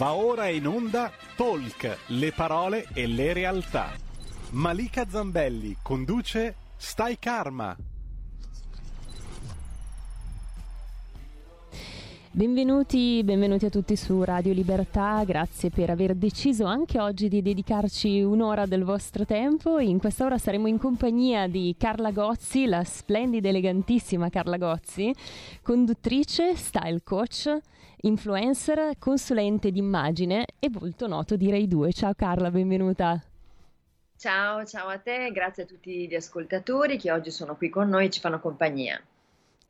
Va ora in onda Talk, le parole e le realtà. Malika Zambelli conduce Stai Karma. Benvenuti, benvenuti a tutti su Radio Libertà, grazie per aver deciso anche oggi di dedicarci un'ora del vostro tempo. In quest'ora saremo in compagnia di Carla Gozzi, la splendida, elegantissima Carla Gozzi, conduttrice, style coach, influencer, consulente d'immagine e volto noto di Rai 2. Ciao Carla, benvenuta. Ciao, ciao a te, grazie a tutti gli ascoltatori che oggi sono qui con noi e ci fanno compagnia.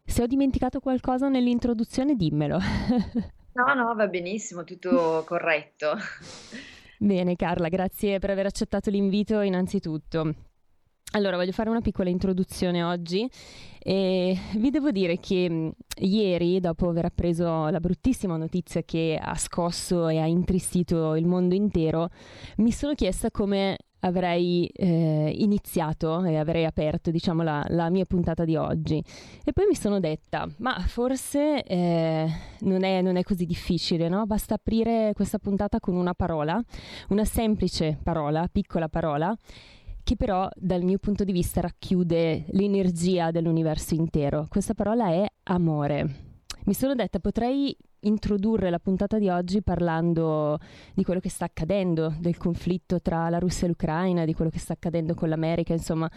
Se ho dimenticato qualcosa nell'introduzione, dimmelo. no, no, va benissimo, tutto corretto. Bene Carla, grazie per aver accettato l'invito innanzitutto. Allora, voglio fare una piccola introduzione oggi e vi devo dire che mh, ieri, dopo aver appreso la bruttissima notizia che ha scosso e ha intristito il mondo intero, mi sono chiesta come avrei eh, iniziato e avrei aperto diciamo la, la, mia puntata di oggi e poi mi sono detta ma forse eh, non, è, non, è, così difficile no? basta aprire questa puntata con una parola una semplice parola piccola parola che però dal mio punto di vista racchiude l'energia dell'universo intero. Questa parola è amore. Mi sono detta potrei introdurre la puntata di oggi parlando di quello che sta accadendo, del conflitto tra la Russia e l'Ucraina, di quello che sta accadendo con l'America, insomma,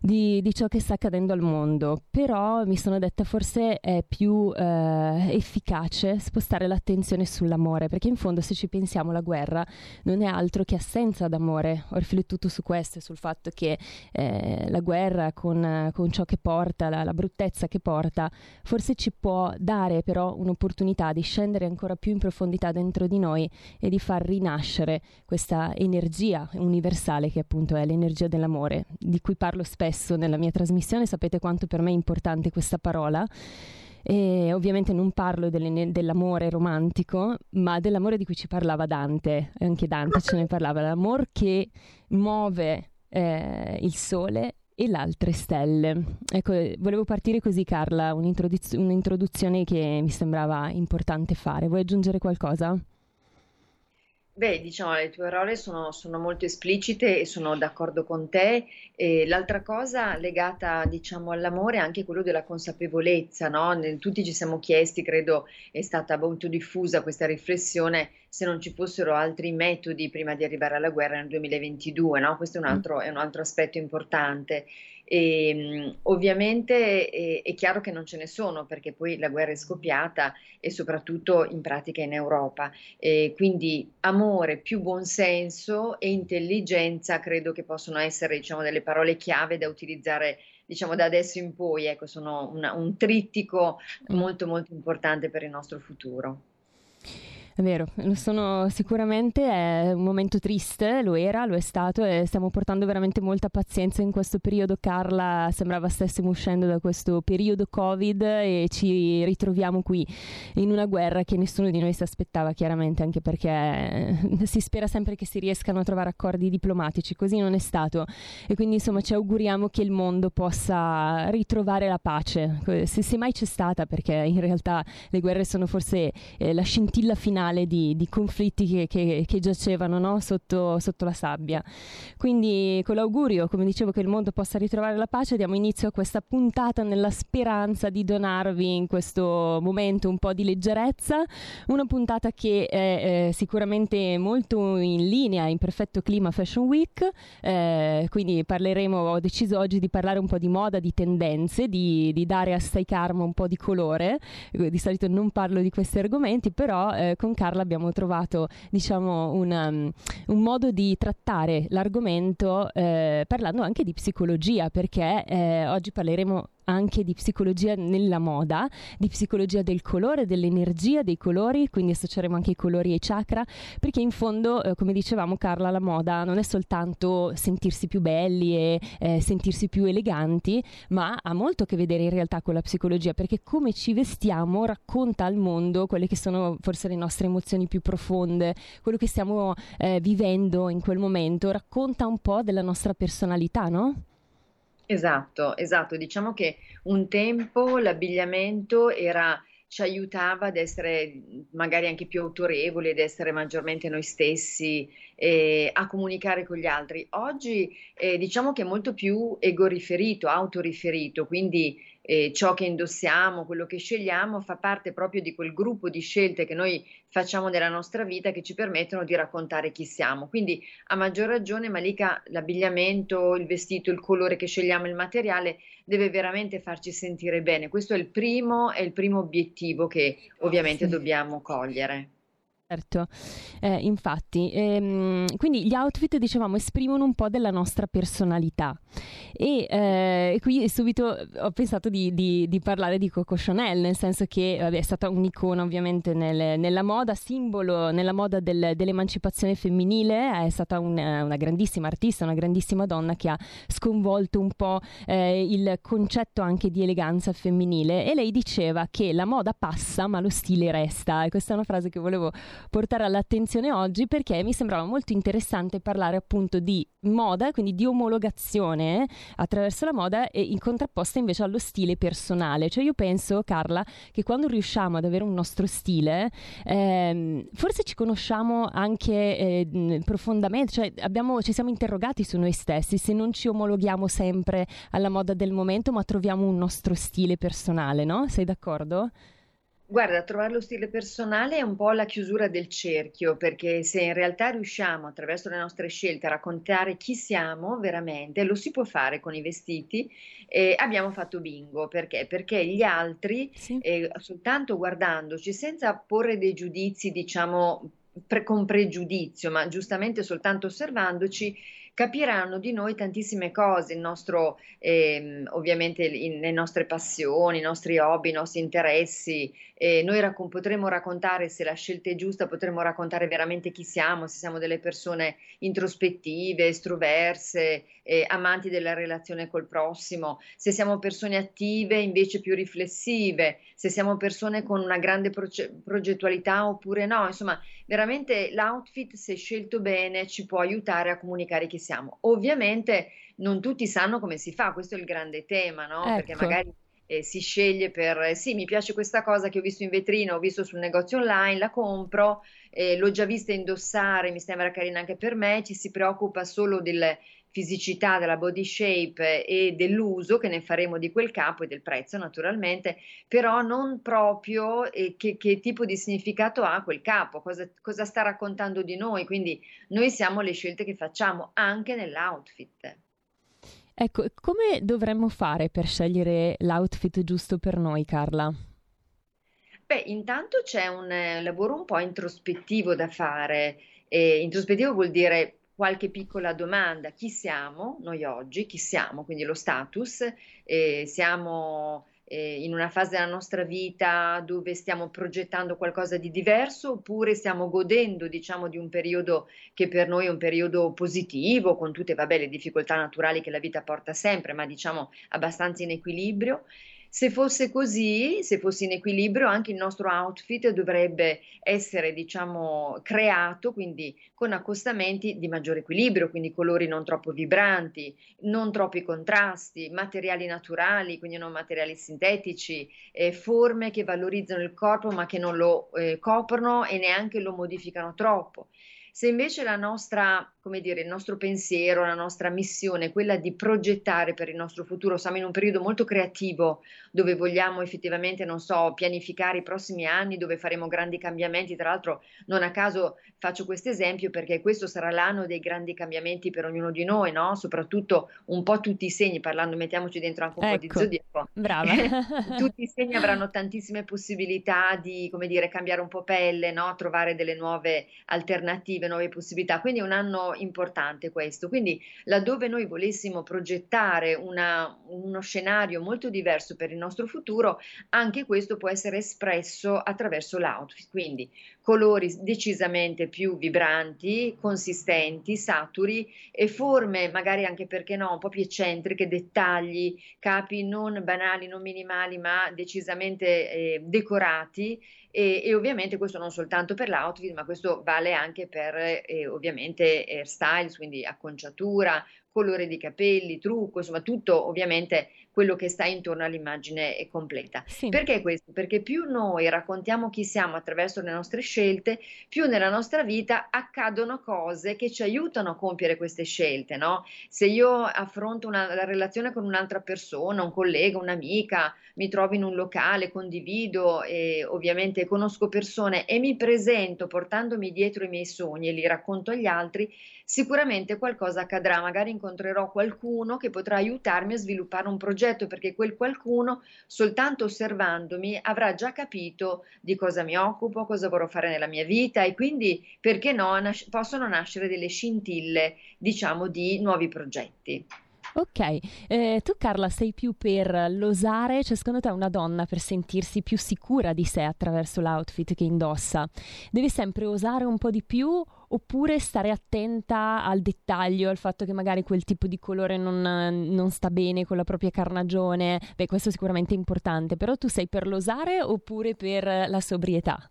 di, di ciò che sta accadendo al mondo. Però mi sono detta forse è più eh, efficace spostare l'attenzione sull'amore, perché in fondo se ci pensiamo la guerra non è altro che assenza d'amore. Ho riflettuto su questo e sul fatto che eh, la guerra con, con, ciò che porta, la, la bruttezza che porta, forse ci può dare però un'opportunità di scendere ancora più in profondità dentro di noi e di far rinascere questa energia universale che appunto è l'energia dell'amore, di cui parlo spesso nella mia trasmissione, sapete quanto per me è importante questa parola. E ovviamente non parlo dell'amore romantico, ma dell'amore di cui ci parlava Dante, anche Dante ce ne parlava, l'amore che muove eh, il sole e l'altre stelle. Ecco, volevo partire così Carla, un'introduz- un'introduzione che mi sembrava importante fare. Vuoi aggiungere qualcosa? Beh, diciamo, le tue parole sono, sono molto esplicite e sono d'accordo con te. E l'altra cosa legata, diciamo, all'amore è anche quello della consapevolezza, no? Tutti ci siamo chiesti, credo è stata molto diffusa questa riflessione, se non ci fossero altri metodi prima di arrivare alla guerra nel 2022, no? Questo è un mm. altro, è un altro aspetto importante. E, ehm, ovviamente è, è, chiaro che non ce ne sono perché poi la guerra è scoppiata e soprattutto in pratica in Europa. E quindi amore, più buonsenso e intelligenza credo che possono essere diciamo, delle parole chiave da utilizzare diciamo da adesso in poi, ecco, sono una, un trittico molto molto importante per il nostro futuro. È vero, sono, sicuramente è un momento triste, lo era, lo è stato e stiamo portando veramente molta pazienza in questo periodo. Carla sembrava stessimo uscendo da questo periodo Covid e ci ritroviamo qui in una guerra che nessuno di noi si aspettava chiaramente, anche perché eh, si spera sempre che si riescano a trovare accordi diplomatici, così non è stato e quindi insomma ci auguriamo che il mondo possa ritrovare la pace, se, se mai c'è stata, perché in realtà le guerre sono forse eh, la scintilla finale finale di, di conflitti che, che, che giacevano no? sotto, sotto, la sabbia. Quindi con l'augurio, come dicevo, che il mondo possa ritrovare la pace, diamo inizio a questa puntata nella speranza di donarvi in questo momento un po' di leggerezza, una puntata che è eh, sicuramente molto in linea, in perfetto clima Fashion Week, eh, quindi parleremo, ho deciso oggi di parlare un po' di moda, di tendenze, di, di dare a Stai Karma un po' di colore, di solito non parlo di questi argomenti, però eh, con Carla abbiamo trovato diciamo, una, um, un modo di trattare l'argomento eh, parlando anche di psicologia, perché eh, oggi parleremo anche di psicologia nella moda, di psicologia del colore, dell'energia dei colori, quindi associeremo anche i colori ai chakra, perché in fondo, eh, come dicevamo Carla, la moda non è soltanto sentirsi più belli e eh, sentirsi più eleganti, ma ha molto a che vedere in realtà con la psicologia, perché come ci vestiamo racconta al mondo quelle che sono forse le nostre emozioni più profonde, quello che stiamo eh, vivendo in quel momento, racconta un po' della nostra personalità, no? Esatto, esatto. Diciamo che un tempo l'abbigliamento era ci aiutava ad essere magari anche più autorevoli, ad essere maggiormente noi stessi, eh, a comunicare con gli altri. Oggi eh, diciamo che è molto più ego riferito, autoriferito, quindi eh, ciò che indossiamo, quello che scegliamo, fa parte proprio di quel gruppo di scelte che noi facciamo nella nostra vita che ci permettono di raccontare chi siamo. Quindi a maggior ragione Malika l'abbigliamento, il vestito, il colore che scegliamo, il materiale deve veramente farci sentire bene. Questo è il primo, è il primo obiettivo che ovviamente dobbiamo cogliere. Certo, eh, infatti, ehm, quindi gli outfit dicevamo esprimono un po' della nostra personalità. E eh, qui subito ho pensato di, di, di, parlare di Coco Chanel, nel senso che vabbè, è stata un'icona ovviamente nel, nella moda, simbolo nella moda del, dell'emancipazione femminile, è stata un, una grandissima artista, una grandissima donna che ha sconvolto un po' eh, il concetto anche di eleganza femminile. E lei diceva che la moda passa ma lo stile resta. E questa è una frase che volevo portare all'attenzione oggi perché mi sembrava molto interessante parlare appunto di moda, quindi di omologazione attraverso la moda e in contrapposta invece allo stile personale. Cioè io penso, Carla, che quando riusciamo ad avere un nostro stile, ehm, forse ci conosciamo anche eh, profondamente, cioè abbiamo, ci siamo interrogati su noi stessi, se non ci omologhiamo sempre alla moda del momento, ma troviamo un nostro stile personale, no? Sei d'accordo? Guarda, trovare lo stile personale è un po' la chiusura del cerchio, perché se in realtà riusciamo attraverso le nostre scelte a raccontare chi siamo veramente, lo si può fare con i vestiti, eh, abbiamo fatto bingo. Perché? Perché gli altri, sì. eh, soltanto guardandoci, senza porre dei giudizi, diciamo, pre- con pregiudizio, ma giustamente soltanto osservandoci, capiranno di noi tantissime cose, il nostro, eh, ovviamente in, le nostre passioni, i nostri hobby, i nostri interessi. Eh, noi raccon- potremo raccontare, se la scelta è giusta, potremo raccontare veramente chi siamo, se siamo delle persone introspettive, estroverse, eh, amanti della relazione col prossimo, se siamo persone attive invece più riflessive, se siamo persone con una grande proce- progettualità oppure no. Insomma, veramente l'outfit, se scelto bene, ci può aiutare a comunicare chi siamo siamo. Ovviamente non tutti sanno come si fa, questo è il grande tema, no? Ecco. Perché magari eh, si sceglie per eh, sì, mi piace questa cosa che ho visto in vetrina, ho visto sul negozio online, la compro, eh, l'ho già vista indossare, mi sembra carina anche per me, ci si preoccupa solo del fisicità, della body shape e dell'uso che ne faremo di quel capo e del prezzo naturalmente, però non proprio eh, che, che, tipo di significato ha quel capo, cosa, cosa sta raccontando di noi, quindi noi siamo le scelte che facciamo anche nell'outfit. Ecco, come dovremmo fare per scegliere l'outfit giusto per noi, Carla? Beh, intanto c'è un eh, lavoro un po' introspettivo da fare. Eh, introspettivo vuol dire qualche piccola domanda. Chi siamo noi oggi? Chi siamo? Quindi lo status. Eh, siamo eh, in una fase della nostra vita dove stiamo progettando qualcosa di diverso oppure stiamo godendo, diciamo, di un periodo che per noi è un periodo positivo, con tutte, vabbè, le difficoltà naturali che la vita porta sempre, ma diciamo abbastanza in equilibrio. Se fosse così, se fosse in equilibrio, anche il nostro outfit dovrebbe essere, diciamo, creato, quindi con accostamenti di maggiore equilibrio, quindi colori non troppo vibranti, non troppi contrasti, materiali naturali, quindi non materiali sintetici, eh, forme che valorizzano il corpo ma che non lo eh, coprono e neanche lo modificano troppo. Se invece la nostra, come dire, il nostro pensiero, la nostra missione è quella di progettare per il nostro futuro, siamo in un periodo molto creativo dove vogliamo effettivamente, non so, pianificare i prossimi anni, dove faremo grandi cambiamenti, tra l'altro non a caso faccio questo esempio perché questo sarà l'anno dei grandi cambiamenti per ognuno di noi, no? Soprattutto un po' tutti i segni, parlando, mettiamoci dentro anche un ecco, po' di ecco, zodiaco. Brava. tutti i segni avranno tantissime possibilità di, come dire, cambiare un po' pelle, no? Trovare delle nuove alternative nuove possibilità. Quindi è un anno importante questo. Quindi laddove noi volessimo progettare una, uno scenario molto diverso per il nostro futuro, anche questo può essere espresso attraverso l'outfit. Quindi colori decisamente più vibranti, consistenti, saturi e forme magari anche perché no, un po' più eccentriche, dettagli, capi non banali, non minimali, ma decisamente eh, decorati e, e, ovviamente questo non soltanto per l'outfit, ma questo vale anche per eh, ovviamente hairstyles, quindi acconciatura, colore di capelli, trucco, insomma tutto ovviamente quello che sta intorno all'immagine completa. Sì. Perché questo? Perché più noi raccontiamo chi siamo attraverso le nostre scelte, più nella nostra vita accadono cose che ci aiutano a compiere queste scelte, no? Se io affronto una la relazione con un'altra persona, un collega, un'amica, mi trovo in un locale, condivido e ovviamente conosco persone e mi presento portandomi dietro i miei sogni e li racconto agli altri, sicuramente qualcosa accadrà, magari incontrerò qualcuno che potrà aiutarmi a sviluppare un progetto perché quel qualcuno soltanto osservandomi avrà già capito di cosa mi occupo, cosa vorrò fare nella mia vita e quindi perché no nas- possono nascere delle scintille, diciamo, di nuovi progetti. Ok, eh, tu Carla sei più per l'osare, cioè secondo te una donna per sentirsi più sicura di sé attraverso l'outfit che indossa deve sempre osare un po' di più oppure stare attenta al dettaglio, al fatto che magari quel tipo di colore non, non sta bene con la propria carnagione? Beh, questo sicuramente è importante, però tu sei per l'osare oppure per la sobrietà?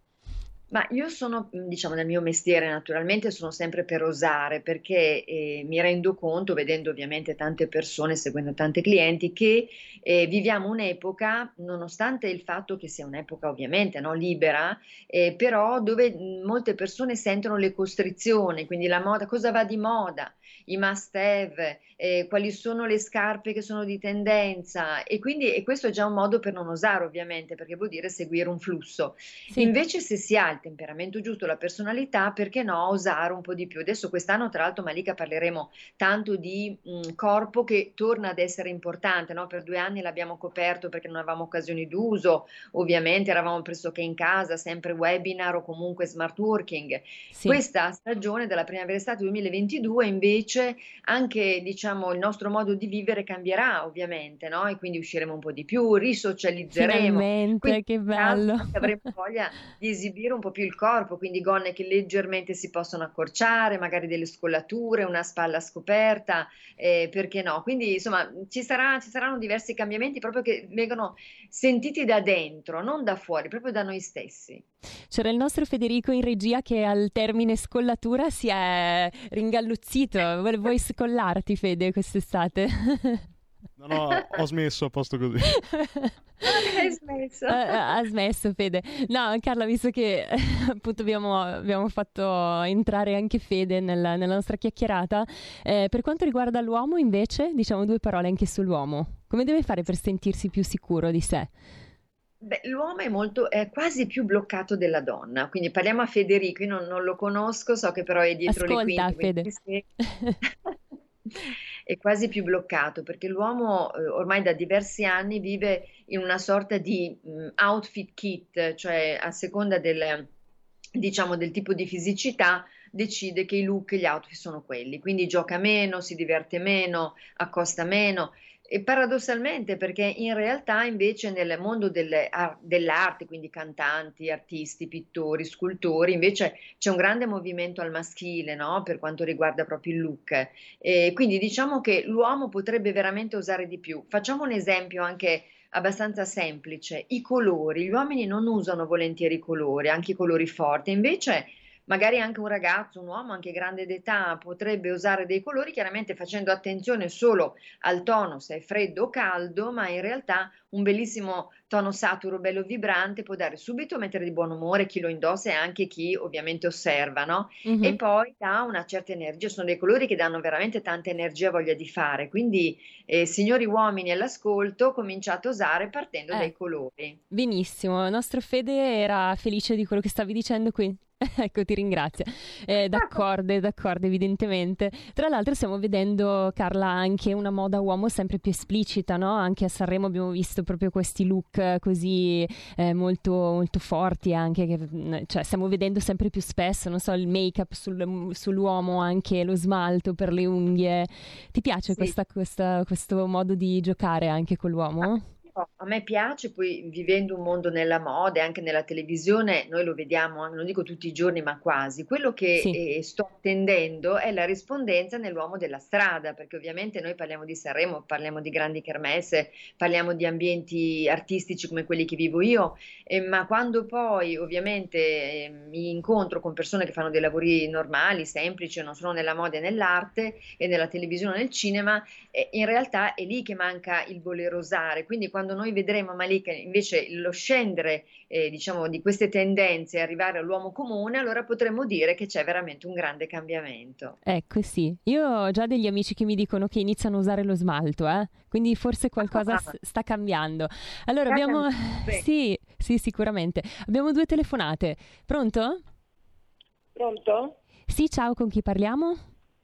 Ma io sono, mhmm, diciamo, nel mio mestiere naturalmente sono sempre per osare perché eh, mi rendo conto, vedendo ovviamente tante persone, seguendo tanti clienti, che eh, viviamo un'epoca, nonostante il fatto che sia un'epoca ovviamente no, libera, eh, però dove mhmm, molte persone sentono le costrizioni, quindi la moda, cosa va di moda, i must have, eh, quali sono le scarpe che sono di tendenza e quindi e questo è già un modo per non osare ovviamente perché vuol dire seguire un flusso. Sì. Invece se si ha il temperamento giusto, la personalità, perché no osare un po' di più. Adesso quest'anno tra l'altro Malika parleremo tanto di mh, mm, corpo che torna ad essere importante, no? per due anni l'abbiamo coperto perché non avevamo occasioni d'uso, ovviamente eravamo pressoché in casa, sempre webinar o comunque smart working. Sì. Questa stagione della primavera estate 2022 invece anche diciamo diciamo, il nostro modo di vivere cambierà ovviamente, no? E quindi usciremo un po' di più, risocializzeremo. Finalmente, quindi, che bello. Avremo voglia di esibire un po' più il corpo, quindi gonne che leggermente si possono accorciare, magari delle scollature, una spalla scoperta, eh, perché no? Quindi insomma ci, sarà, ci saranno diversi cambiamenti proprio che vengono sentiti da dentro, non da fuori, proprio da noi stessi. C'era il nostro Federico in regia che al termine scollatura si è ringalluzzito. Vuoi scollarti, Fede, quest'estate? No, no, ho smesso a posto così. Hai smesso? Ha, ha smesso, Fede. No, Carla, visto che appunto abbiamo, abbiamo, fatto entrare anche Fede nella, nella nostra chiacchierata, eh, per quanto riguarda l'uomo, invece, diciamo due parole anche sull'uomo. Come deve fare per sentirsi più sicuro di sé? Beh, l'uomo è molto, è quasi più bloccato della donna, quindi parliamo a Federico, io non, non lo conosco, so che però è dietro Ascolta, le quinte. Fede. è quasi più bloccato perché l'uomo eh, ormai da diversi anni vive in una sorta di mh, mm, outfit kit, cioè a seconda del, diciamo, del tipo di fisicità decide che i look e gli outfit sono quelli, quindi gioca meno, si diverte meno, accosta meno e paradossalmente, perché in realtà invece nel mondo delle, dell'arte, quindi cantanti, artisti, pittori, scultori, invece c'è un grande movimento al maschile no? per quanto riguarda proprio il look. E quindi diciamo che l'uomo potrebbe veramente usare di più. Facciamo un esempio anche abbastanza semplice. I colori, gli uomini non usano volentieri i colori, anche i colori forti, invece magari anche un ragazzo, un uomo anche grande d'età potrebbe usare dei colori, chiaramente facendo attenzione solo al tono, se è freddo o caldo, ma in realtà un bellissimo tono saturo, bello vibrante, può dare subito mettere di buon umore chi lo indossa e anche chi ovviamente osserva, no? Mm-hmm. E poi dà una certa energia, sono dei colori che danno veramente tanta energia, voglia di fare, quindi eh, signori uomini all'ascolto, cominciate a usare partendo eh, dai colori. Benissimo, il nostro Fede era felice di quello che stavi dicendo qui. ecco, ti ringrazio. Eh, d'accordo, d'accordo, evidentemente. Tra l'altro stiamo vedendo, Carla, anche una moda uomo sempre più esplicita, no? Anche a Sanremo abbiamo visto proprio questi look così eh, molto, molto forti anche, che, mm, cioè stiamo vedendo sempre più spesso, non so, il make-up sul, sull'uomo, anche lo smalto per le unghie. Ti piace sì. questa, questa, questo modo di giocare anche con l'uomo? A me piace, poi vivendo un mondo nella moda e anche nella televisione, noi lo vediamo, non dico tutti i giorni, ma quasi. Quello che Sì. eh, sto attendendo è la rispondenza nell'uomo della strada, perché ovviamente noi parliamo di Sanremo, parliamo di grandi kermesse, parliamo di ambienti artistici come quelli che vivo io, eh, ma quando poi ovviamente eh, mi incontro con persone che fanno dei lavori normali, semplici, non sono nella moda e nell'arte e nella televisione e nel cinema, in realtà è lì che manca il voler osare. Quindi quando noi vedremo Malika invece lo scendere, eh, diciamo, di queste tendenze e arrivare all'uomo comune, allora potremmo dire che c'è veramente un grande cambiamento. Ecco, sì. Io ho già degli amici che mi dicono che iniziano a usare lo smalto, eh? Quindi forse qualcosa Ah. s- sta cambiando. Allora, abbiamo... cambiando. Sì, sì, sicuramente. Abbiamo due telefonate. Pronto? Pronto? Sì, ciao, con chi parliamo?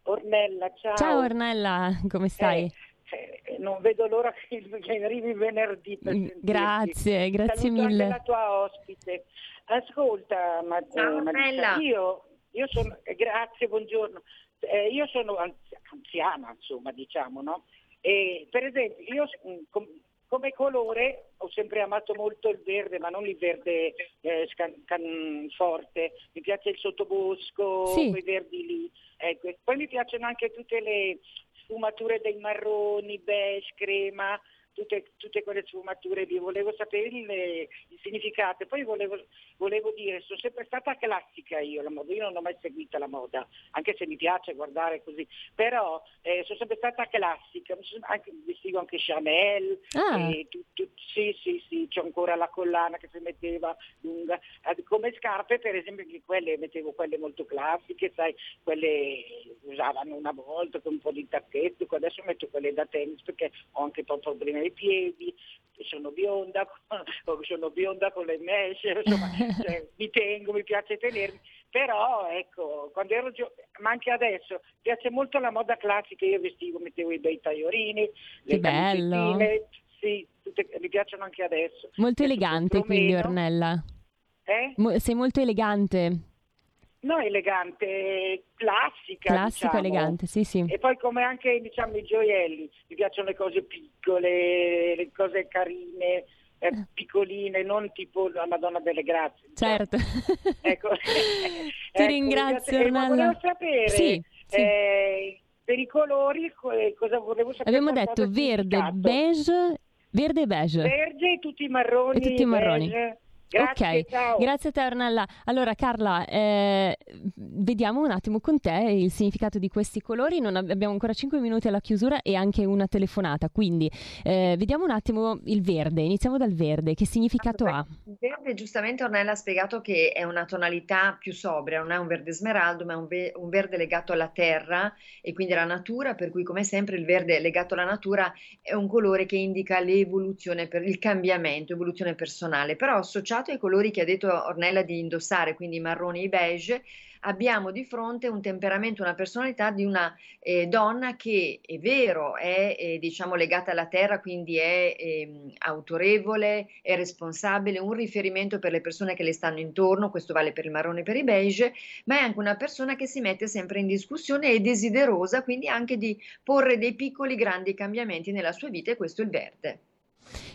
Ornella, ciao. Ciao Ornella, come stai? Eh, eh, non vedo l'ora che che arrivi venerdì per Mm, sentirti. Grazie, grazie Saluto mille. anche la tua ospite. Ascolta, ma, Ciao, eh, Marisa, Ornella. io, io sono, eh, grazie, buongiorno. Eh, io sono anzi- anziana, insomma, diciamo, no? E, per esempio, io mm, com- come colore ho sempre amato molto il verde, ma non il verde eh, scan- can- forte. Mi piace il sottobosco, Sì. quei verdi lì. Ecco. Poi mi piacciono anche tutte le sfumature dei marroni, beige, crema, tutte, tutte quelle sfumature lì. Volevo sapere il, il significato. Poi volevo, volevo dire, sono sempre stata classica io, la moda. io non ho mai seguito la moda, anche se mi piace guardare così, però eh, sono sempre stata classica, anche, vestivo anche Chanel, Ah, tu- tu- sì, sì, sì, c'è ancora la collana che si metteva lunga. Come scarpe, per esempio, che quelle mettevo quelle molto classiche, sai, quelle usavano una volta con un po' di tacchetto, adesso metto quelle da tennis perché ho anche un po' problemi ai piedi, sono bionda, sono bionda con le mesh, insomma, cioè, mi tengo, mi piace tenermi. Però ecco, quando ero giovane, ma anche adesso, piace molto la moda classica, io vestivo, mettevo i bei tagliorini, le bello. camisettine, sì, tutte- mi piacciono anche adesso. molto elegante quindi. Ornella. Eh? Mo- sei molto elegante, No, elegante, classica. classico, diciamo. elegante, sì sì. E poi come anche diciamo i gioielli, mi piacciono le cose piccole, le cose carine, eh, piccoline, non tipo la Madonna delle Grazie. diciamo. Certo. Ecco. Ti Ecco, ringrazio eh, ma volevo sapere Sì, sì. eh, per i colori co- eh, cosa volevo sapere. Abbiamo detto verde, beige, verde e beige. Verde e tutti i marroni. E tutti i marroni. beige. Grazie, ok, ciao. grazie a te Ornella. Allora Carla, eh, vediamo un attimo con te il significato di questi colori. Non ab- abbiamo ancora 5 minuti alla chiusura e anche una telefonata, quindi eh, vediamo un attimo il verde. Iniziamo dal verde. Che significato ha? Il verde, giustamente Ornella ha spiegato che è una tonalità più sobria, non è un verde smeraldo, ma è un, ve- un verde legato alla terra e quindi alla natura, per cui come sempre il verde legato alla natura è un colore che indica l'evoluzione, per il cambiamento, evoluzione personale, però associato ai colori che ha detto Ornella di indossare, quindi marroni e beige, abbiamo di fronte un temperamento, una personalità di una eh, donna che è vero, è eh, diciamo legata alla terra, quindi è ehm, autorevole, è responsabile, un riferimento per le persone che le stanno intorno, questo vale per il marrone e per i beige, ma è anche una persona che si mette sempre in discussione e desiderosa, quindi anche di porre dei piccoli grandi cambiamenti nella sua vita e questo è il verde.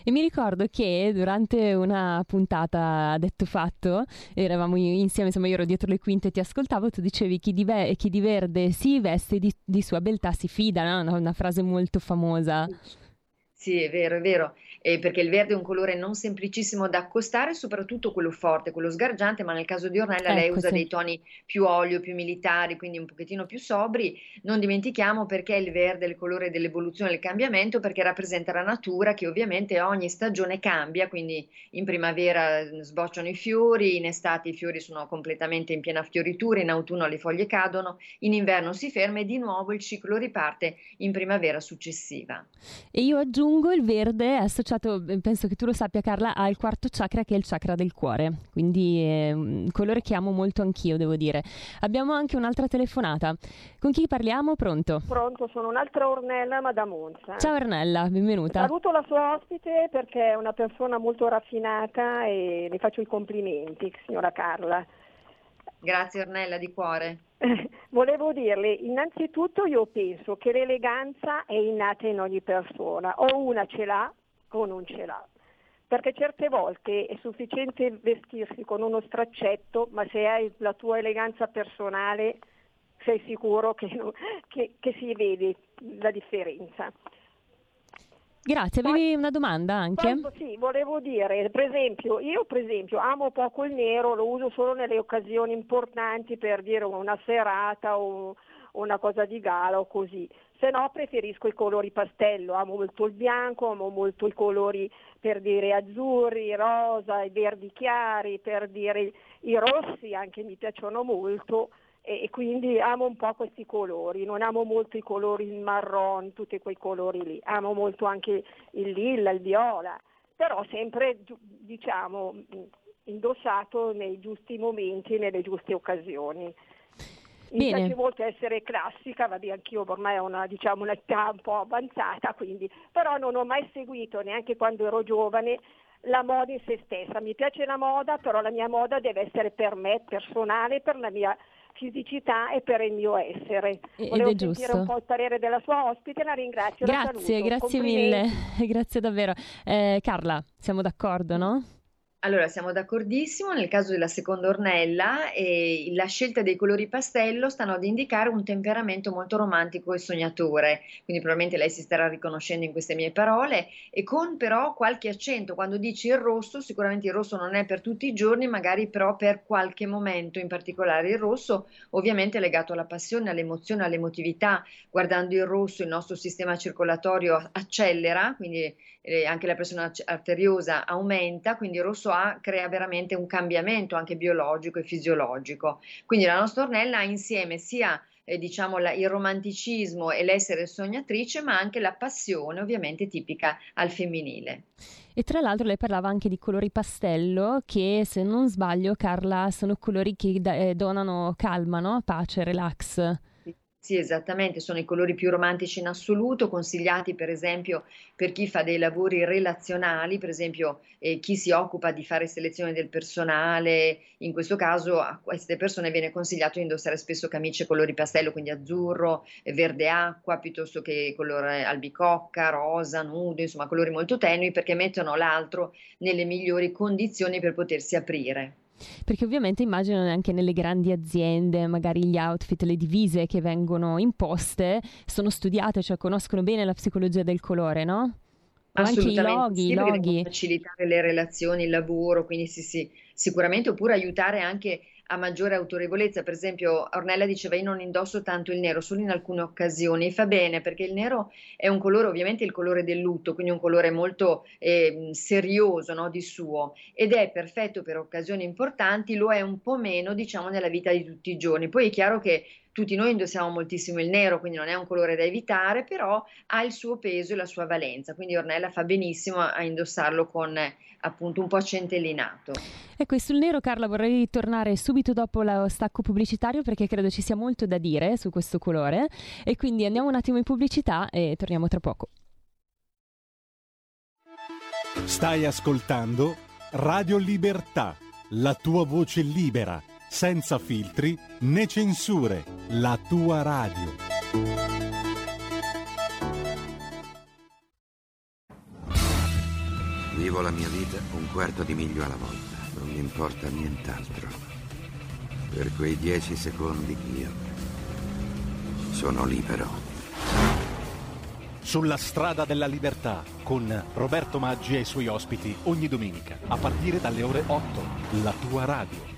E mi ricordo che durante una puntata detto fatto, eravamo insieme, insomma io ero dietro le quinte e ti ascoltavo, tu dicevi chi di, ve- chi di verde si veste di, di sua beltà si fida, no? una, una frase molto famosa. Sì, è vero, è vero, eh, perché il verde è un colore non semplicissimo da accostare, soprattutto quello forte, quello sgargiante, ma nel caso di Ornella lei Ecco, usa sì. dei toni più olio, più militari, quindi un pochettino più sobri. Non dimentichiamo perché il verde è il colore dell'evoluzione e del cambiamento, perché rappresenta la natura che ovviamente ogni stagione cambia, quindi in primavera eh, sbocciano i fiori, in estate i fiori sono completamente in piena fioritura, in autunno le foglie cadono, in inverno si ferma e di nuovo il ciclo riparte in primavera successiva. E io aggiungo il verde è associato, eh, penso che tu lo sappia Carla, al quarto chakra che è il chakra del cuore, quindi è un colore che amo molto anch'io, devo dire. Abbiamo anche un'altra telefonata. Con chi parliamo? Pronto? Pronto, sono un'altra Ornella, ma da Monza. Ciao Ornella, benvenuta. Saluto la sua ospite perché è una persona molto raffinata e le faccio i complimenti, signora Carla. Grazie Ornella di cuore. Volevo dirle, innanzitutto io penso che l'eleganza è innata in ogni persona, o una ce l'ha o non ce l'ha. Perché certe volte è sufficiente vestirsi con uno straccetto, ma se hai la tua eleganza personale sei sicuro che, che, che si vede la differenza. Grazie, avevi una domanda anche? Quando, sì, volevo dire, per esempio, io per esempio amo poco il nero, lo uso solo nelle occasioni importanti per dire una serata o una cosa di gala o così. Se no preferisco i colori pastello, amo molto il bianco, amo molto i colori per dire azzurri, rosa, i verdi chiari, per dire i rossi anche mi piacciono molto e, quindi amo un po' questi colori, non amo molto i colori il marron, tutti quei colori lì, amo molto anche il lilla, il viola, però sempre diciamo indossato nei giusti momenti, nelle giuste occasioni. Mi piace molto essere classica, vabbè anch'io ormai ho una, diciamo, un'età un po' avanzata, quindi, però non ho mai seguito, neanche quando ero giovane, la moda in se stessa. Mi piace la moda, però la mia moda deve essere per me, personale, per la mia fisicità e per il mio essere. Ed Volevo è giusto. un po' il parere della sua ospite, la ringrazio. Grazie, la grazie mille, grazie davvero. Eh, Carla, siamo d'accordo, no? Allora, siamo d'accordissimo, nel caso della seconda ornella eh, la scelta dei colori pastello stanno ad indicare un temperamento molto romantico e sognatore, quindi probabilmente lei si starà riconoscendo in queste mie parole. E con però qualche accento, quando dici il rosso, sicuramente il rosso non è per tutti i giorni, magari però per qualche momento, in particolare il rosso ovviamente è legato alla passione, all'emozione, all'emotività, guardando il rosso il nostro sistema circolatorio accelera, quindi anche la pressione arteriosa aumenta, quindi il rosso A crea veramente un cambiamento anche biologico e fisiologico. Quindi la nostra ornella ha insieme sia eh, diciamo la, il romanticismo e l'essere sognatrice, ma anche la passione ovviamente tipica al femminile. E tra l'altro lei parlava anche di colori pastello che se non sbaglio Carla sono colori che da- eh, donano calma, no? pace, relax. Sì, esattamente, sono i colori più romantici in assoluto, consigliati per esempio per chi fa dei lavori relazionali, per esempio eh, chi si occupa di fare selezione del personale, in questo caso a queste persone viene consigliato indossare spesso camicie colori pastello, quindi azzurro, eh, verde acqua, piuttosto che colore albicocca, rosa, nudo, insomma colori molto tenui perché mettono l'altro nelle migliori condizioni per potersi aprire. Perché ovviamente immagino anche nelle grandi aziende, magari gli outfit, le divise che vengono imposte sono studiate, cioè conoscono bene la psicologia del colore, no? Anche i loghi, sì, i loghi. facilitare le relazioni, il lavoro, quindi sì, sì, sicuramente oppure aiutare anche a maggiore autorevolezza. Per esempio, Ornella diceva: Io non indosso tanto il nero, solo in alcune occasioni. Fa bene perché il nero è un colore, ovviamente, il colore del lutto, quindi un colore molto eh, serioso no, di suo ed è perfetto per occasioni importanti, lo è un po' meno, diciamo, nella vita di tutti i giorni. Poi è chiaro che tutti noi indossiamo moltissimo il nero, quindi non è un colore da evitare, però ha il suo peso e la sua valenza. Quindi Ornella fa benissimo a indossarlo con appunto un po' centellinato. Ecco, e sul nero Carla vorrei tornare subito dopo lo stacco pubblicitario perché credo ci sia molto da dire su questo colore e quindi andiamo un attimo in pubblicità e torniamo tra poco. Stai ascoltando Radio Libertà, la tua voce libera, senza filtri né censure, la tua radio. Vivo la mia vita un quarto di miglio alla volta, non mi importa nient'altro. Per quei dieci secondi io sono libero. Sulla strada della libertà con Roberto Maggi e i suoi ospiti ogni domenica a partire dalle ore 8, la tua radio.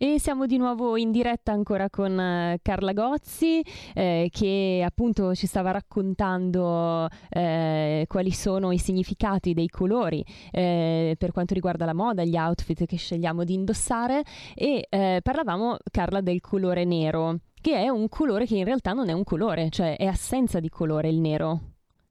E siamo di nuovo in diretta ancora con eh, Carla Gozzi eh, che appunto ci stava raccontando eh, quali sono i significati dei colori eh, per quanto riguarda la moda, gli outfit che scegliamo di indossare e eh, parlavamo Carla del colore nero che è un colore che in realtà non è un colore, cioè è assenza di colore il nero.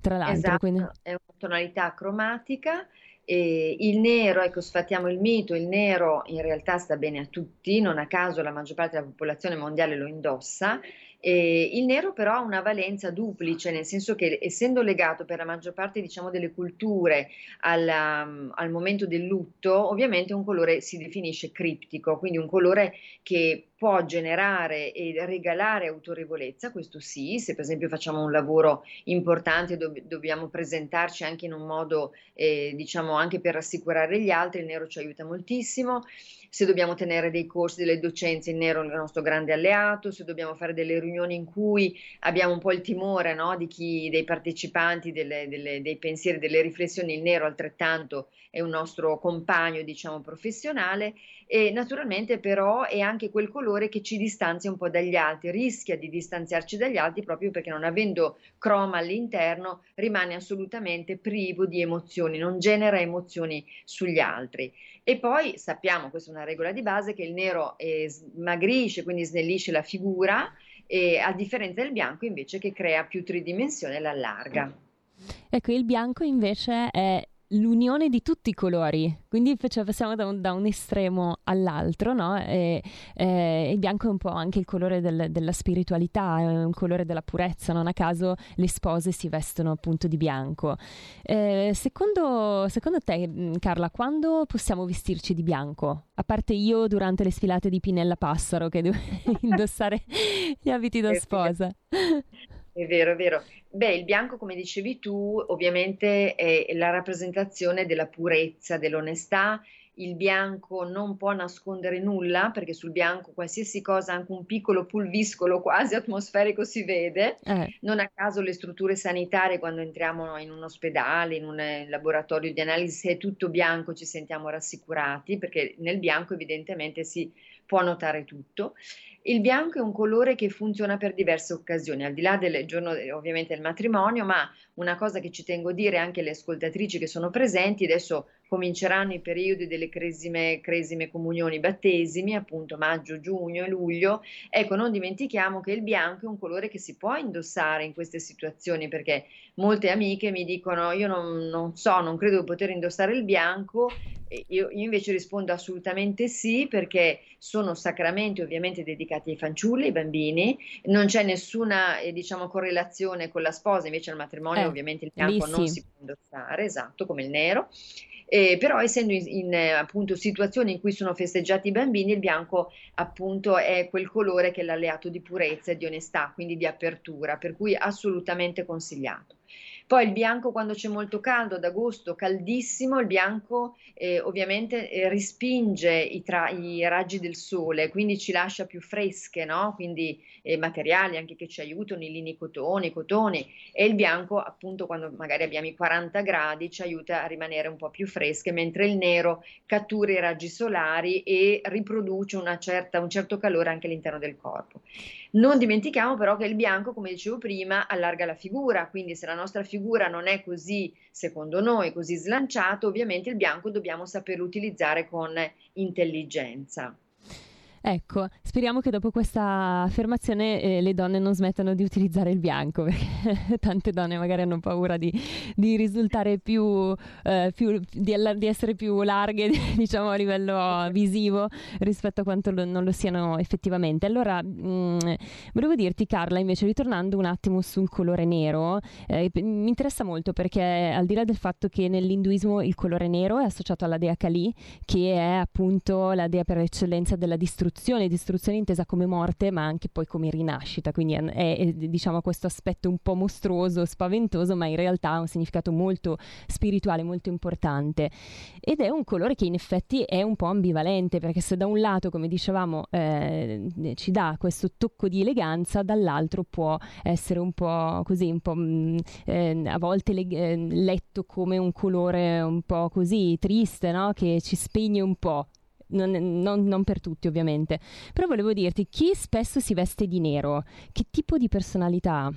Tra l'altro, Esatto, quindi... è una tonalità cromatica. E il nero, ecco, sfattiamo il mito, il nero in realtà sta bene a tutti, non a caso la maggior parte della popolazione mondiale lo indossa E il nero però ha una valenza duplice, nel senso che essendo legato per la maggior parte diciamo, delle culture alla, al momento del lutto, ovviamente un colore si definisce criptico, quindi un colore che può generare e regalare autorevolezza, questo sì, se per esempio facciamo un lavoro importante dove dobbiamo presentarci anche in un modo, eh, diciamo, anche per rassicurare gli altri, il nero ci aiuta moltissimo. Se dobbiamo tenere dei corsi, delle docenze, il nero è il nostro grande alleato, se dobbiamo fare delle riunioni in cui abbiamo un po' il timore no, di chi, dei partecipanti, delle, delle, dei pensieri, delle riflessioni, il nero altrettanto è un nostro compagno, diciamo, professionale e naturalmente però è anche quel colore che ci distanzia un po' dagli altri, rischia di distanziarci dagli altri proprio perché non avendo croma all'interno rimane assolutamente privo di emozioni, non genera emozioni sugli altri. E poi sappiamo, questa è una regola di base, che il nero eh, smagrisce, quindi snellisce la figura, e, a differenza del bianco invece che crea più tridimensione e l'allarga. Ecco, il bianco invece è l'unione di tutti i colori, quindi cioè, passiamo da un, da un, estremo all'altro, no? E, e, il bianco è un po' anche il colore del, della spiritualità, è un colore della purezza, non a caso le spose si vestono appunto di bianco. Eh, secondo, secondo, te, mm, Carla, quando possiamo vestirci di bianco? A parte io durante le sfilate di Pinella Passaro che devo indossare gli abiti da sposa. È vero, è vero. Beh, il bianco, come dicevi tu, ovviamente è la rappresentazione della purezza, dell'onestà. Il bianco non può nascondere nulla perché sul bianco qualsiasi cosa, anche un piccolo pulviscolo quasi atmosferico si vede. Eh. Non a caso le strutture sanitarie quando entriamo in un ospedale, in un eh, laboratorio di analisi, se è tutto bianco ci sentiamo rassicurati perché nel bianco evidentemente si può notare tutto. Il bianco è un colore che funziona per diverse occasioni, al di là del giorno ovviamente del matrimonio, ma una cosa che ci tengo a dire anche alle ascoltatrici che sono presenti, adesso cominceranno i periodi delle cresime, cresime comunioni, battesimi, appunto maggio, giugno e luglio. Ecco, non dimentichiamo che il bianco è un colore che si può indossare in queste situazioni, perché molte amiche mi dicono io non, non so, non credo di poter indossare il bianco, io, io, invece rispondo assolutamente sì perché sono sacramenti ovviamente dedicati ai fanciulli, ai bambini, non c'è nessuna eh, diciamo, correlazione con la sposa, invece al matrimonio eh, ovviamente il bianco non si può indossare, esatto, come il nero. Eh, però essendo in, in appunto, situazioni in cui sono festeggiati i bambini, il bianco appunto è quel colore che è l'alleato di purezza e di onestà, quindi di apertura, per cui assolutamente consigliato. Poi il bianco quando c'è molto caldo, ad agosto caldissimo, il bianco eh, ovviamente eh, respinge i, tra- i, raggi del sole, quindi ci lascia più fresche, no? quindi eh, materiali anche che ci aiutano, i lini cotoni, cotoni e il bianco appunto quando magari abbiamo i 40 gradi ci aiuta a rimanere un po' più fresche, mentre il nero cattura i raggi solari e riproduce certa, un certo calore anche all'interno del corpo. Non dimentichiamo però che il bianco, come dicevo prima, allarga la figura, quindi se la nostra figura non è così, secondo noi, così slanciato, ovviamente il bianco dobbiamo saperlo utilizzare con intelligenza. Ecco, speriamo che dopo questa affermazione eh, le donne non smettano di utilizzare il bianco, perché tante donne magari hanno paura di, di risultare più, eh, più di, di, essere più larghe, diciamo a livello visivo, rispetto a quanto lo, non lo siano effettivamente. Allora, mh, mm, volevo dirti, Carla, invece, ritornando un attimo sul colore nero, eh, mi interessa molto perché al di là del fatto che nell'induismo il colore nero è associato alla dea Kali, che è appunto la dea per eccellenza della distruzione distruzione, distruzione intesa come morte, ma anche poi come rinascita, quindi è, è, diciamo questo aspetto un po' mostruoso, spaventoso, ma in realtà ha un significato molto spirituale, molto importante. Ed è un colore che in effetti è un po' ambivalente, perché se da un lato, come dicevamo, eh, ci dà questo tocco di eleganza, dall'altro può essere un po' così, un po' mh, mm, eh, a volte le, eh, letto come un colore un po' così triste, no? che ci spegne un po' non, non, non, per tutti ovviamente, però volevo dirti, chi spesso si veste di nero, che tipo di personalità ha?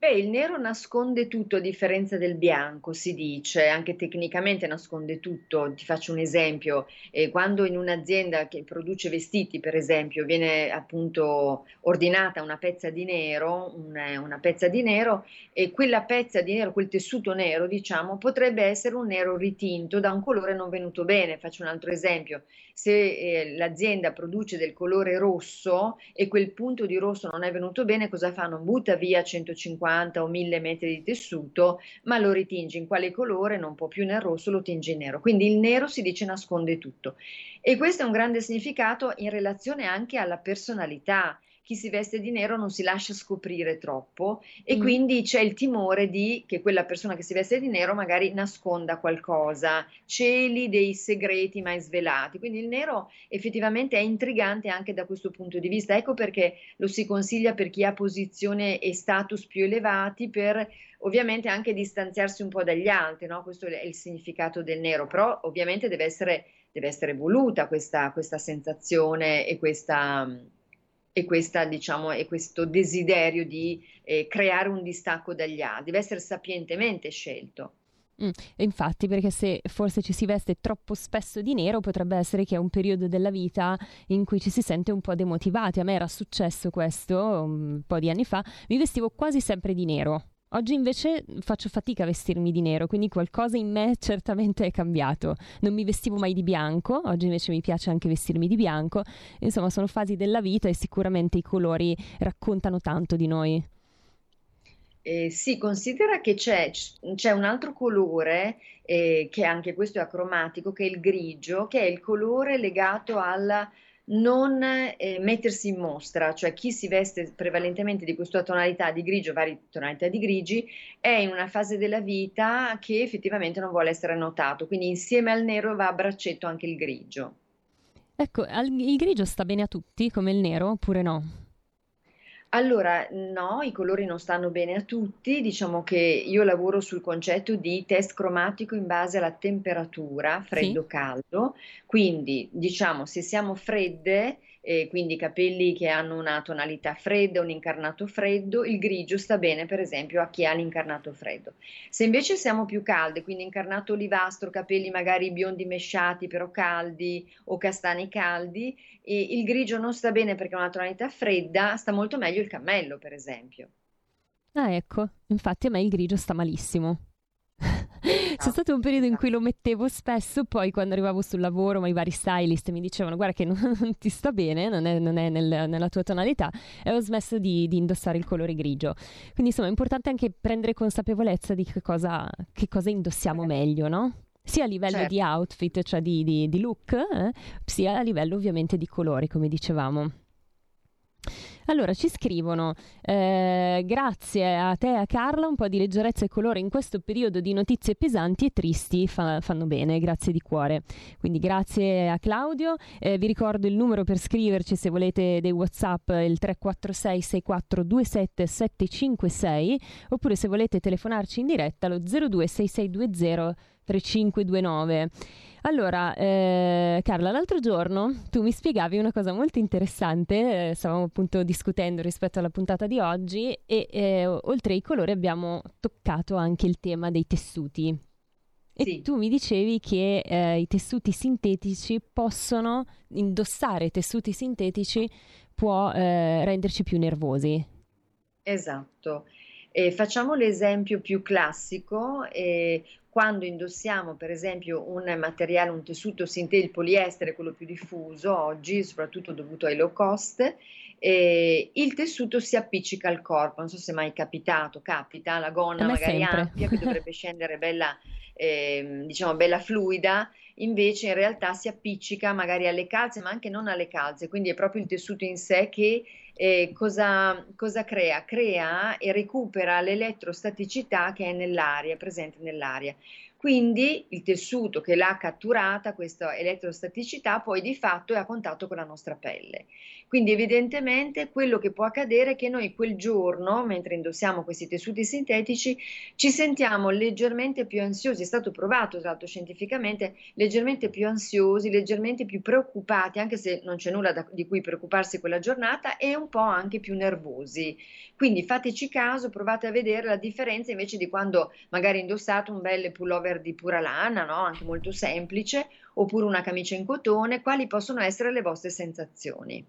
Beh, il nero nasconde tutto a differenza del bianco, si dice, anche tecnicamente nasconde tutto. Ti faccio un esempio, eh, quando in un'azienda che produce vestiti, per esempio, viene appunto ordinata una pezza di nero, una, una pezza di nero, e quella pezza di nero, quel tessuto nero, diciamo, potrebbe essere un nero ritinto da un colore non venuto bene. Faccio un altro esempio, se eh, l'azienda produce del colore rosso e quel punto di rosso non è venuto bene, cosa fanno? Butta via 150 50 o 1000 metri di tessuto, ma lo ritinge in quale colore, non può più nel rosso, lo tinge in nero. Quindi il nero si dice nasconde tutto. E questo è un grande significato in relazione anche alla personalità chi si veste di nero non si lascia scoprire troppo e mm. quindi c'è il timore di che quella persona che si veste di nero magari nasconda qualcosa, celi dei segreti mai svelati. Quindi il nero effettivamente è intrigante anche da questo punto di vista. Ecco perché lo si consiglia per chi ha posizione e status più elevati per ovviamente anche distanziarsi un po' dagli altri, no? questo è il significato del nero, però ovviamente deve essere, deve essere voluta questa, questa sensazione e questa e, questa, diciamo, e questo desiderio di eh, creare un distacco dagli altri, deve essere sapientemente scelto. Mm, infatti, perché se forse ci si veste troppo spesso di nero, potrebbe essere che è un periodo della vita in cui ci si sente un po' demotivati. A me era successo questo un po' di anni fa, mi vestivo quasi sempre di nero. Oggi invece faccio fatica a vestirmi di nero, quindi qualcosa in me certamente è cambiato. Non mi vestivo mai di bianco, oggi invece mi piace anche vestirmi di bianco. Insomma, sono fasi della vita e sicuramente i colori raccontano tanto di noi. Eh, sì, considera che c'è, c'è un altro colore, eh, che anche questo è acromatico, che è il grigio, che è il colore legato alla non eh, mettersi in mostra, cioè chi si veste prevalentemente di questa tonalità di grigio, varie tonalità di grigi, è in una fase della vita che effettivamente non vuole essere notato, quindi insieme al nero va a braccetto anche il grigio. Ecco, il grigio sta bene a tutti come il nero oppure no? Allora, no, i colori non stanno bene a tutti, diciamo che io lavoro sul concetto di test cromatico in base alla temperatura, freddo-caldo, quindi diciamo se siamo fredde eh, quindi capelli che hanno una tonalità fredda, un incarnato freddo, il grigio sta bene per esempio a chi ha l'incarnato freddo. Se invece siamo più calde, quindi incarnato olivastro, capelli magari biondi mesciati però caldi o castani caldi, il grigio non sta bene perché ha una tonalità fredda, sta molto meglio il cammello per esempio. Ah ecco, infatti a me il grigio sta malissimo. C'è stato un periodo in cui lo mettevo spesso, poi quando arrivavo sul lavoro, ma i vari stylist mi dicevano guarda che non, non ti sta bene, non è, non è nel, nella tua tonalità, e ho smesso di, di, indossare il colore grigio. Quindi insomma è importante anche prendere consapevolezza di che cosa, che cosa indossiamo meglio, no? sia a livello certo. di outfit, cioè di, di, di look, eh, sia a livello ovviamente di colori, come dicevamo. Allora ci scrivono: eh, Grazie a te e a Carla, un po' di leggerezza e colore in questo periodo di notizie pesanti e tristi fa, fanno bene, grazie di cuore. Quindi grazie a Claudio. Eh, vi ricordo il numero per scriverci se volete dei WhatsApp, il 346 6427 756 oppure se volete telefonarci in diretta lo 026620 3529. Allora, eh, Carla, l'altro giorno tu mi spiegavi una cosa molto interessante, eh, stavamo appunto discutendo rispetto alla puntata di oggi e eh, oltre ai colori abbiamo toccato anche il tema dei tessuti. E sì. tu mi dicevi che eh, i tessuti sintetici possono, indossare tessuti sintetici può eh, renderci più nervosi. Esatto. E facciamo l'esempio più classico, eh, quando indossiamo per esempio un materiale, un tessuto sintetico, il poliestere, quello più diffuso oggi, soprattutto dovuto ai low cost, eh, il tessuto si appiccica al corpo, non so se è mai capitato, capita, la gonna magari sempre. ampia che dovrebbe scendere bella, eh, diciamo bella fluida, invece in realtà si appiccica magari alle calze, ma anche non alle calze, quindi è proprio il tessuto in sé che eh, cosa, cosa, crea? Crea e recupera l'elettrostaticità che è nell'aria, presente nell'aria. Quindi il tessuto che l'ha catturata, questa elettrostaticità, poi di fatto è a contatto con la nostra pelle. Quindi evidentemente quello che può accadere è che noi quel giorno, mentre indossiamo questi tessuti sintetici, ci sentiamo leggermente più ansiosi, è stato provato tra l'altro scientificamente, leggermente più ansiosi, leggermente più preoccupati, anche se non c'è nulla da, di cui preoccuparsi quella giornata, e un po' anche più nervosi. Quindi fateci caso, provate a vedere la differenza invece di quando magari indossate un bel pullover di pura lana, no? anche molto semplice, oppure una camicia in cotone, quali possono essere le vostre sensazioni.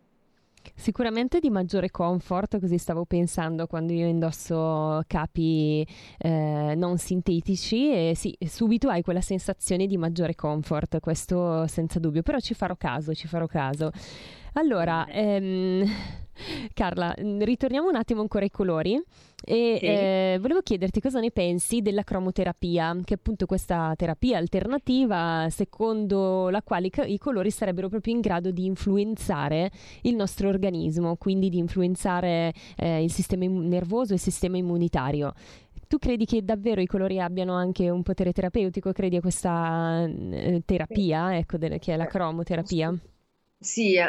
Sicuramente di maggiore comfort, così stavo pensando quando io indosso capi eh, non sintetici e sì, subito hai quella sensazione di maggiore comfort, questo senza dubbio, però ci farò caso, ci farò caso. Allora, ehm, Carla, mm, ritorniamo un attimo ancora ai colori e sì. eh, volevo chiederti cosa ne pensi della cromoterapia, che è appunto questa terapia alternativa secondo la quale i colori sarebbero proprio in grado di influenzare il nostro organismo, quindi di influenzare eh, il sistema nervoso e il sistema immunitario. Tu credi che davvero i colori abbiano anche un potere terapeutico? Credi a questa eh, terapia, ecco, de- che è la cromoterapia? Sì,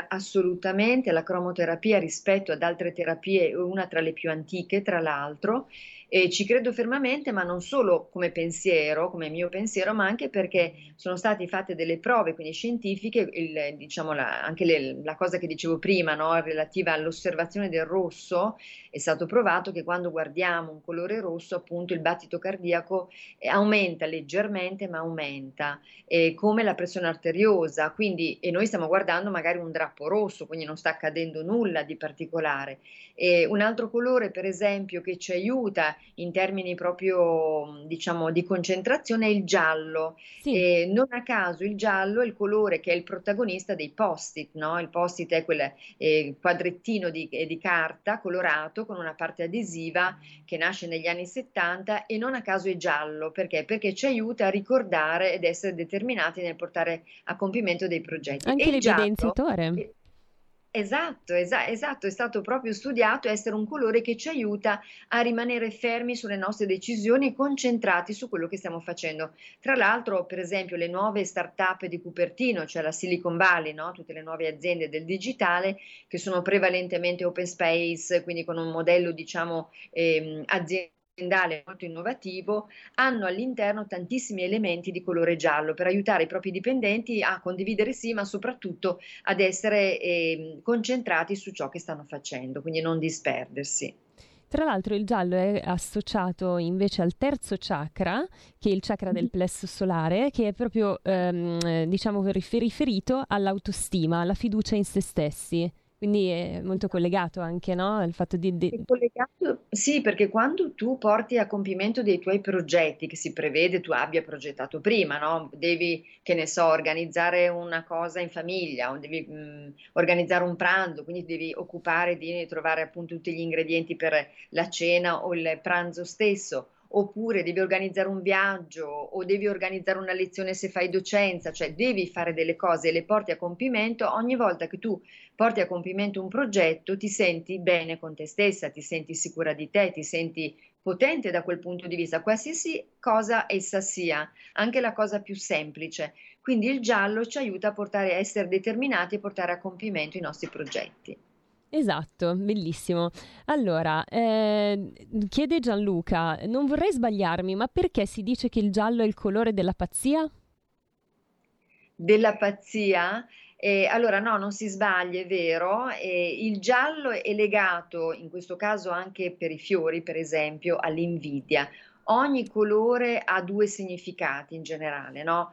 assolutamente. La cromoterapia rispetto ad altre terapie è una tra le più antiche, tra l'altro, e ci credo fermamente, ma non solo come pensiero, come mio pensiero, ma anche perché sono state fatte delle prove, quindi scientifiche, il, diciamo la, anche le, la cosa che dicevo prima, no, relativa all'osservazione del rosso, è stato provato che quando guardiamo un colore rosso, appunto il battito cardiaco eh, aumenta leggermente, ma aumenta, eh, come la pressione arteriosa, quindi, e noi stiamo guardando magari un drappo rosso, quindi non sta accadendo nulla di particolare. E un altro colore, per esempio, che ci aiuta in termini proprio diciamo di concentrazione è il giallo. Sì. Non a caso il giallo è il colore che è il protagonista dei post-it, no? Il post-it è quel eh, quadrettino di, di, carta colorato con una parte adesiva che nasce negli anni 70 e non a caso è giallo, perché? Perché ci aiuta a ricordare ed essere determinati nel portare a compimento dei progetti. Anche l'evidenziatore. Esatto, esa- esatto, è stato proprio studiato essere un colore che ci aiuta a rimanere fermi sulle nostre decisioni e concentrati su quello che stiamo facendo. Tra l'altro, per esempio, le nuove start-up di Cupertino, cioè la Silicon Valley, no? tutte le nuove aziende del digitale, che sono prevalentemente open space, quindi con un modello, diciamo, ehm, aziendale aziendale molto innovativo, hanno all'interno tantissimi elementi di colore giallo per aiutare i propri dipendenti a condividere sì, ma soprattutto ad essere eh, concentrati su ciò che stanno facendo, quindi non disperdersi. Tra l'altro il giallo è associato invece al terzo chakra, che è il chakra del mm-hmm. plesso solare, che è proprio ehm, diciamo riferito all'autostima, alla fiducia in se stessi. Quindi è molto collegato anche, no? Al fatto di... di... collegato, sì, perché quando tu porti a compimento dei tuoi progetti, che si prevede tu abbia progettato prima, no? Devi, che ne so, organizzare una cosa in famiglia, devi mh, mm, organizzare un pranzo, quindi devi occupare di trovare appunto tutti gli ingredienti per la cena o il pranzo stesso oppure devi organizzare un viaggio o devi organizzare una lezione se fai docenza, cioè devi fare delle cose e le porti a compimento, ogni volta che tu porti a compimento un progetto ti senti bene con te stessa, ti senti sicura di te, ti senti potente da quel punto di vista, qualsiasi cosa essa sia, anche la cosa più semplice. Quindi il giallo ci aiuta a, portare, a essere determinati e portare a compimento i nostri progetti. Esatto, bellissimo. Allora, eh, chiede Gianluca, non vorrei sbagliarmi, ma perché si dice che il giallo è il colore della pazzia? Della pazzia? Eh, allora no, non si sbaglia, è vero. Eh, il giallo è legato, in questo caso anche per i fiori, per esempio, all'invidia ogni colore ha due significati in generale, no?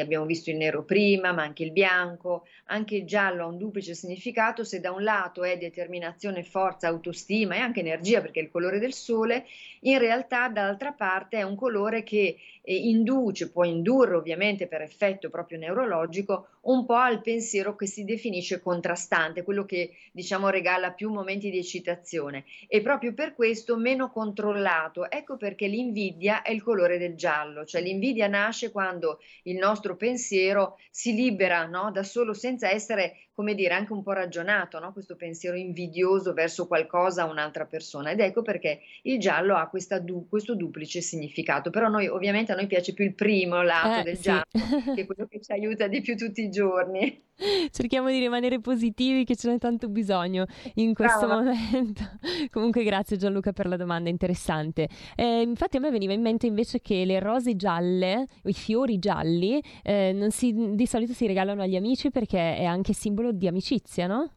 Abbiamo visto il nero prima, ma anche il bianco, anche il giallo ha un duplice significato, se da un lato è determinazione, forza, autostima e anche energia perché è il colore del sole, in realtà dall'altra parte è un colore che induce, può indurre ovviamente per effetto proprio neurologico, un po' al pensiero che si definisce contrastante, quello che diciamo regala più momenti di eccitazione e proprio per questo meno controllato. Ecco perché l'invidia è il colore del giallo, cioè l'invidia nasce quando il nostro pensiero si libera no, da solo senza essere come dire, anche un po' ragionato, no? questo pensiero invidioso verso qualcosa o un'altra persona. Ed ecco perché il giallo ha du- questo duplice significato. Però noi, ovviamente, a noi piace più il primo lato Eh, del sì. giallo, che è quello che ci aiuta di più tutti i giorni. Cerchiamo di rimanere positivi che ce n'è tanto bisogno in questo Brava. momento. Comunque grazie Gianluca per la domanda interessante. Eh, infatti a me veniva in mente invece che le rose gialle, i fiori gialli, eh, non si- di solito si regalano agli amici perché è anche simbolo di amicizia, no?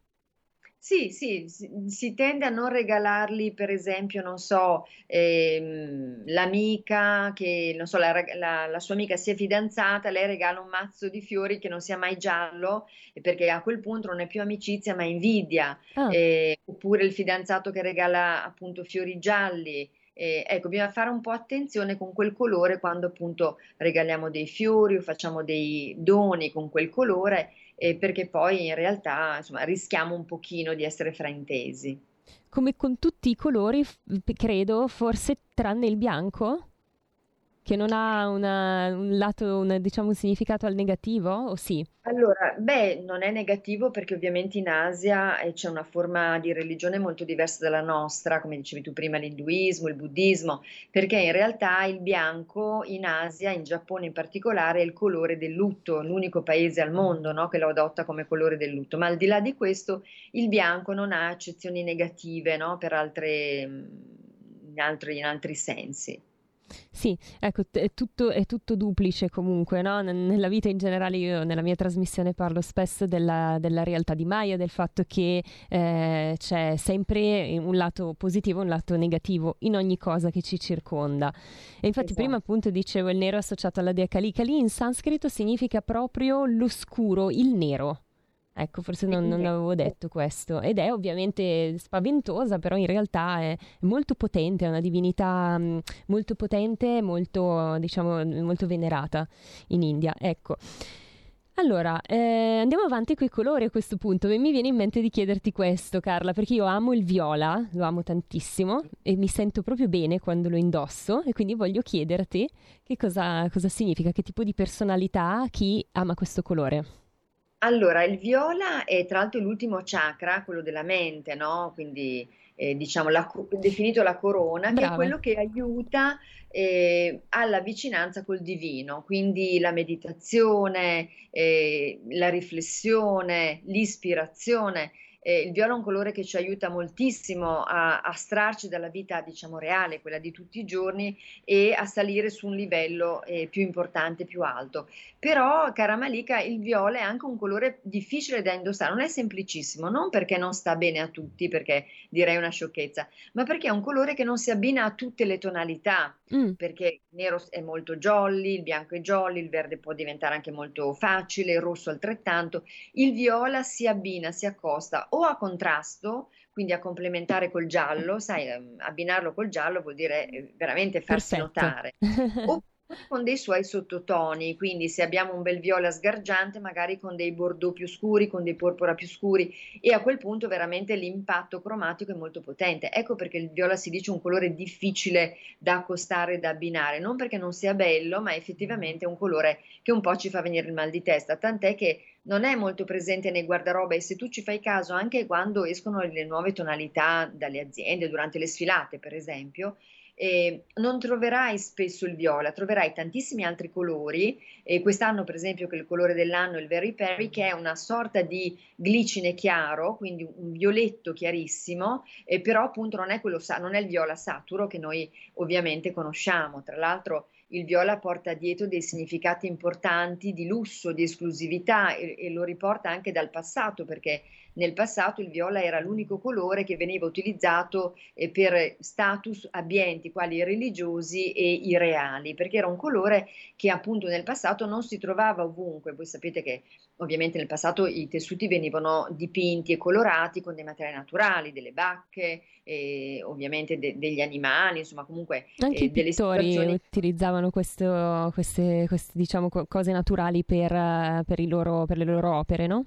Sì, sì, si, si tende a non regalarli, per esempio, non so, ehm, l'amica che, non so, la, la- la sua amica si è fidanzata, lei regala un mazzo di fiori che non sia mai giallo, perché a quel punto non è più amicizia, ma invidia. Ah, Eh, oppure il fidanzato che regala appunto fiori gialli. Eh, ecco, bisogna fare un po' attenzione con quel colore quando appunto regaliamo dei fiori o facciamo dei doni con quel colore, eh, perché poi in realtà insomma rischiamo un pochino di essere fraintesi. come con tutti i colori, credo, forse tranne il bianco, che non ha una- un lato, un, diciamo, un significato al negativo, o sì? Allora, beh, non è negativo perché ovviamente in Asia eh, c'è una forma di religione molto diversa dalla nostra, come dicevi tu prima, l'induismo, il buddismo, perché in realtà il bianco in Asia, in Giappone in particolare, è il colore del lutto, l'unico paese al mondo, no, che lo adotta come colore del lutto. Ma al di là di questo, il bianco non ha accezioni negative, no, per altre, mm, in altri, in altri sensi. Sì, ecco, è tutto, è tutto duplice comunque, no? Nella vita in generale io nella mia trasmissione parlo spesso della, della realtà di Maya, del fatto che eh, c'è sempre un lato positivo e un lato negativo in ogni cosa che ci circonda. E infatti prima Esatto. appunto dicevo il nero associato alla dea Kali. Kali in sanscrito significa proprio l'oscuro, il nero. Ecco, forse non, non avevo detto questo. Ed è ovviamente spaventosa, però in realtà è molto potente, è una divinità mh, molto potente, molto, diciamo, molto venerata in India. Ecco. Allora, eh, andiamo avanti con i colori a questo punto. Mi viene in mente di chiederti questo, Carla, perché io amo il viola, lo amo tantissimo e mi sento proprio bene quando lo indosso e quindi voglio chiederti che cosa, cosa significa, che tipo di personalità ha chi ama questo colore. Allora, il viola è tra l'altro l'ultimo chakra, quello della mente, no? Quindi eh, diciamo la definito la corona, che è Brava. quello che aiuta eh, alla vicinanza col divino, quindi la meditazione, eh, la riflessione, l'ispirazione. Eh, il viola è un colore che ci aiuta moltissimo a a astrarci dalla vita, diciamo, reale, quella di tutti i giorni, e a salire su un livello eh, più importante, più alto. Però, cara Malika, il viola è anche un colore difficile da indossare, non è semplicissimo, non perché non sta bene a tutti, perché direi una sciocchezza, ma perché è un colore che non si abbina a tutte le tonalità, Mm, perché il nero è molto jolly, il bianco è jolly, il verde può diventare anche molto facile, il rosso altrettanto. Il viola si abbina, si accosta o a contrasto, quindi a complementare col giallo, sai, ehm, abbinarlo col giallo vuol dire eh, veramente farsi perfetto. notare. Con dei suoi sottotoni, quindi se abbiamo un bel viola sgargiante, magari con dei bordeaux più scuri, con dei porpora più scuri, e a quel punto veramente l'impatto cromatico è molto potente. Ecco perché il viola si dice un colore difficile da accostare e da abbinare, non perché non sia bello, ma effettivamente è un colore che un po' ci fa venire il mal di testa, tant'è che non è molto presente nei guardaroba e se tu ci fai caso anche quando escono le nuove tonalità dalle aziende, durante le sfilate per esempio, eh, non troverai spesso il viola, troverai tantissimi altri colori. E quest'anno, per esempio, che il colore dell'anno è il Very Perry, che è una sorta di glicine chiaro, quindi un violetto chiarissimo, eh, però appunto non è, quello, non è il viola saturo che noi ovviamente conosciamo. Tra l'altro il viola porta dietro dei significati importanti di lusso, di esclusività e, e lo riporta anche dal passato, perché nel passato il viola era l'unico colore che veniva utilizzato eh, per status abbienti, quali i religiosi e i reali, perché era un colore che appunto nel passato non si trovava ovunque. Voi sapete che ovviamente nel passato i tessuti venivano dipinti e colorati con dei materiali naturali, delle bacche, eh, ovviamente de- degli animali, insomma comunque Anche eh, i pittori situazioni utilizzavano questo- queste, queste, diciamo, co- cose naturali per, eh, per i loro- per le loro opere, no?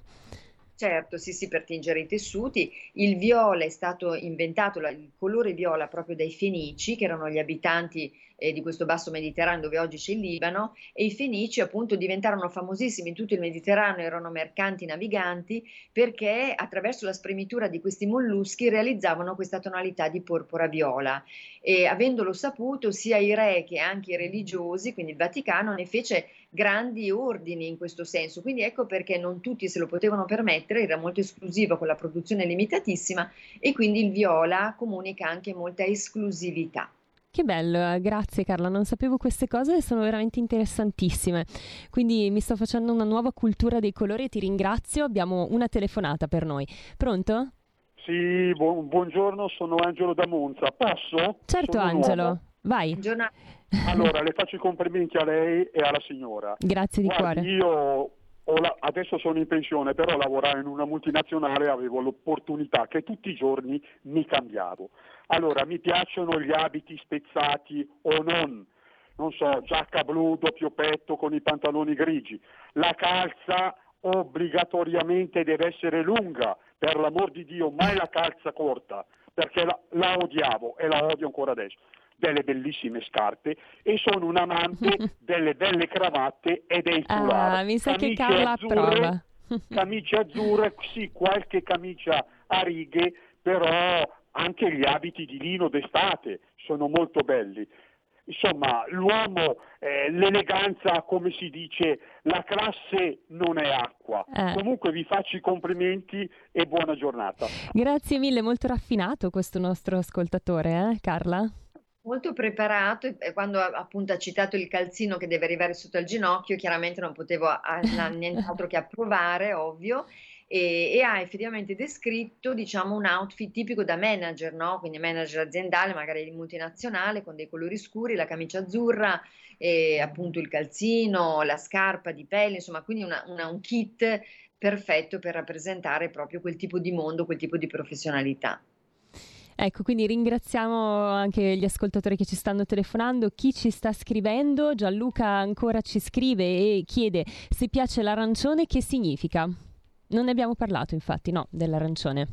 Certo, sì, sì, per tingere i tessuti. Il viola è stato inventato, il colore viola proprio dai Fenici, che erano gli abitanti eh, di questo basso Mediterraneo dove oggi c'è il Libano e i fenici appunto diventarono famosissimi in tutto il Mediterraneo, erano mercanti naviganti perché attraverso la spremitura di questi molluschi realizzavano questa tonalità di porpora viola e avendolo saputo sia i re che anche i religiosi, quindi il Vaticano ne fece grandi ordini in questo senso, quindi ecco perché non tutti se lo potevano permettere, era molto esclusivo con la produzione limitatissima e quindi il viola comunica anche molta esclusività. Che bello, eh, grazie Carla, non sapevo queste cose e sono veramente interessantissime. Quindi mi sto facendo una nuova cultura dei colori e ti ringrazio. Abbiamo una telefonata per noi. Pronto? Sì, bu- buongiorno, sono Angelo da Monza. Posso? Certo Sono Angelo, nuovo. vai. Buongiorno. Allora, le faccio i complimenti a lei e alla signora. Grazie di Guardi, cuore. io ho la- adesso sono in pensione, però lavorare in una multinazionale avevo l'opportunità che tutti i giorni mi cambiavo. Allora, mi piacciono gli abiti spezzati o non, non so, giacca blu, doppio petto con i pantaloni grigi. La calza obbligatoriamente deve essere lunga, per l'amor di Dio, mai la calza corta, perché la, la odiavo e la odio ancora adesso. Delle bellissime scarpe e sono un amante delle belle cravatte e dei foulard. Ah, mi sa che Carla azzurre, approva. camicie azzurre, sì, qualche camicia a righe, però anche gli abiti di lino d'estate sono molto belli. Insomma, l'uomo, eh, l'eleganza, come si dice, la classe non è acqua. Eh. Comunque vi faccio i complimenti e buona giornata. Grazie mille, molto raffinato questo nostro ascoltatore, eh, Carla? Molto preparato e quando ha- appunto ha citato il calzino che deve arrivare sotto al ginocchio, chiaramente non potevo a- a- nient'altro che approvare, ovvio, e, e ha effettivamente descritto, diciamo, un outfit tipico da manager, no? Quindi manager aziendale, magari multinazionale, con dei colori scuri, la camicia azzurra, e appunto il calzino, la scarpa di pelle, insomma, quindi una- una- un kit perfetto per rappresentare proprio quel tipo di mondo, quel tipo di professionalità. Ecco, quindi ringraziamo anche gli ascoltatori che ci stanno telefonando, chi ci sta scrivendo, Gianluca ancora ci scrive e chiede se piace l'arancione che significa. Non ne abbiamo parlato infatti, no, dell'arancione.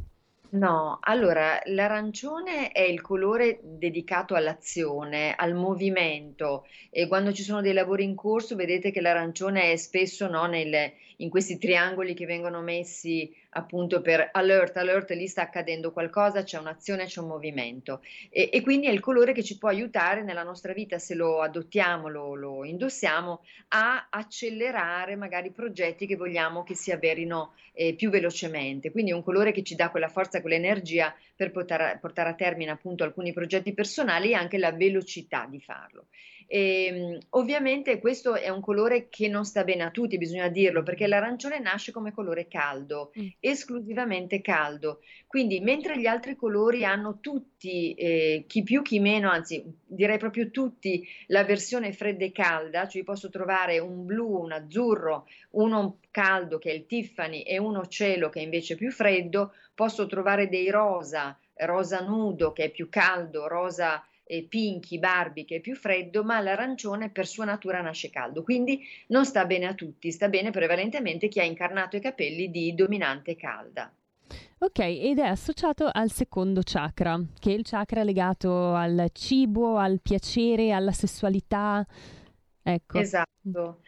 No, allora l'arancione è il colore dedicato all'azione, al movimento e quando ci sono dei lavori in corso vedete che l'arancione è spesso no, nel- in questi triangoli che vengono messi appunto per alert, alert, lì sta accadendo qualcosa, c'è un'azione, c'è un movimento e, e quindi è il colore che ci può aiutare nella nostra vita se lo adottiamo, lo, lo indossiamo, a accelerare magari progetti che vogliamo che si avverino eh, più velocemente. Quindi è un colore che ci dà quella forza, quell'energia per portare, portare a termine appunto alcuni progetti personali e anche la velocità di farlo. E, ovviamente questo è un colore che non sta bene a tutti, bisogna dirlo, perché l'arancione nasce come colore caldo, Mm. esclusivamente caldo. Quindi mentre gli altri colori hanno tutti, eh, chi più chi meno, anzi direi proprio tutti, la versione fredda e calda, cioè posso trovare un blu, un azzurro, uno caldo che è il Tiffany e uno cielo che è invece più freddo, posso trovare dei rosa, rosa nudo che è più caldo, rosa e pinky, Barbie che è più freddo, ma l'arancione per sua natura nasce caldo, quindi non sta bene a tutti, sta bene prevalentemente chi ha incarnato i capelli di dominante calda. Ok, ed è associato al secondo chakra, che è il chakra legato al cibo, al piacere, alla sessualità. Ecco. Esatto,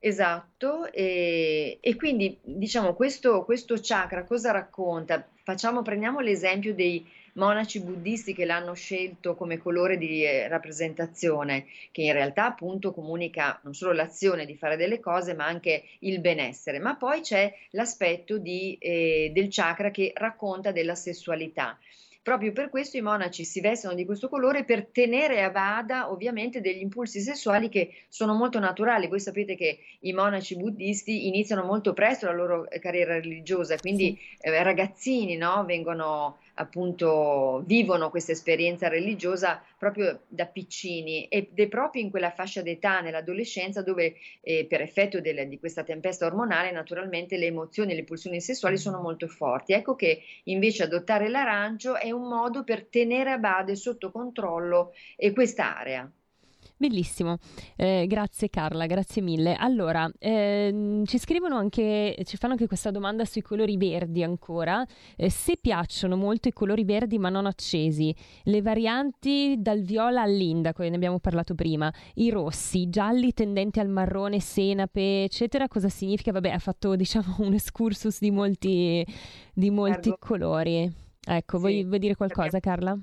esatto. E, e quindi diciamo questo, questo chakra cosa racconta? Facciamo, prendiamo l'esempio dei monaci buddisti che l'hanno scelto come colore di eh, rappresentazione, che in realtà appunto comunica non solo l'azione di fare delle cose, ma anche il benessere. Ma poi c'è l'aspetto di, eh, del chakra che racconta della sessualità. Proprio per questo i monaci si vestono di questo colore per tenere a bada ovviamente degli impulsi sessuali che sono molto naturali. Voi sapete che i monaci buddisti iniziano molto presto la loro eh, carriera religiosa, quindi eh, ragazzini no, vengono appunto vivono questa esperienza religiosa proprio da piccini ed è proprio in quella fascia d'età, nell'adolescenza, dove eh, per effetto del- di questa tempesta ormonale naturalmente le emozioni e le pulsioni sessuali sono molto forti. Ecco che invece adottare l'arancio è un modo per tenere a bada e sotto controllo eh, quest'area. Bellissimo, eh, grazie Carla, grazie mille. Allora, ehm, ci scrivono anche, ci fanno anche questa domanda sui colori verdi ancora. Eh, se piacciono molto i colori verdi ma non accesi, le varianti dal viola all'indaco, ne abbiamo parlato prima, i rossi, i gialli tendenti al marrone, senape, eccetera, cosa significa? Vabbè, ha fatto diciamo un excursus di molti, di molti colori. Ecco, sì, vuoi, vuoi dire qualcosa Carla?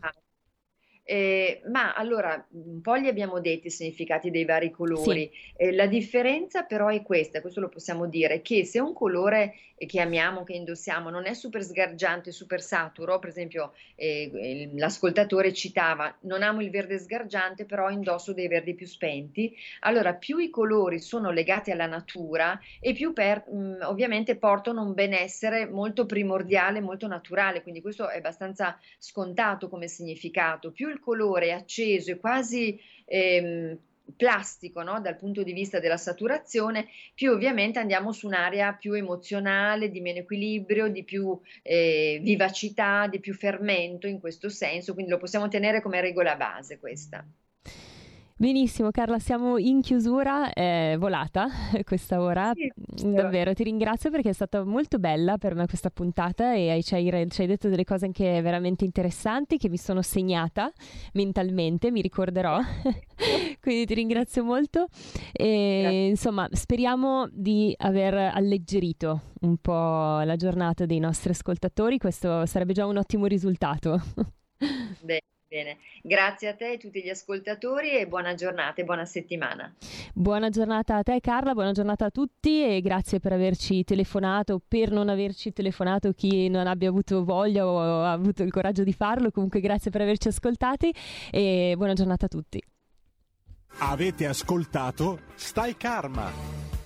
Eh, ma allora, un po' li abbiamo detti i significati dei vari colori. Sì. Eh, la differenza però è questa, questo lo possiamo dire, che se un colore che amiamo, che indossiamo, non è super sgargiante, super saturo, per esempio eh, l'ascoltatore citava, non amo il verde sgargiante, però indosso dei verdi più spenti, allora più i colori sono legati alla natura e più per, mh, ovviamente portano un benessere molto primordiale, molto naturale, quindi questo è abbastanza scontato come significato. Più il colore acceso e quasi ehm, plastico no? dal punto di vista della saturazione, più ovviamente andiamo su un'area più emozionale, di meno equilibrio, di più eh, vivacità, di più fermento in questo senso, quindi lo possiamo tenere come regola base questa. Benissimo Carla, siamo in chiusura, è volata questa ora, sì, davvero ti ringrazio perché è stata molto bella per me questa puntata e ci hai, ci hai, detto delle cose anche veramente interessanti che mi sono segnata mentalmente, mi ricorderò, quindi ti ringrazio molto e insomma speriamo di aver alleggerito un po' la giornata dei nostri ascoltatori, questo sarebbe già un ottimo risultato. Beh. Bene, grazie a te e a tutti gli ascoltatori e buona giornata e buona settimana. Buona giornata a te Carla, buona giornata a tutti e grazie per averci telefonato, per non averci telefonato chi non abbia avuto voglia o ha avuto il coraggio di farlo, comunque grazie per averci ascoltati e buona giornata a tutti. Avete ascoltato Stai Karma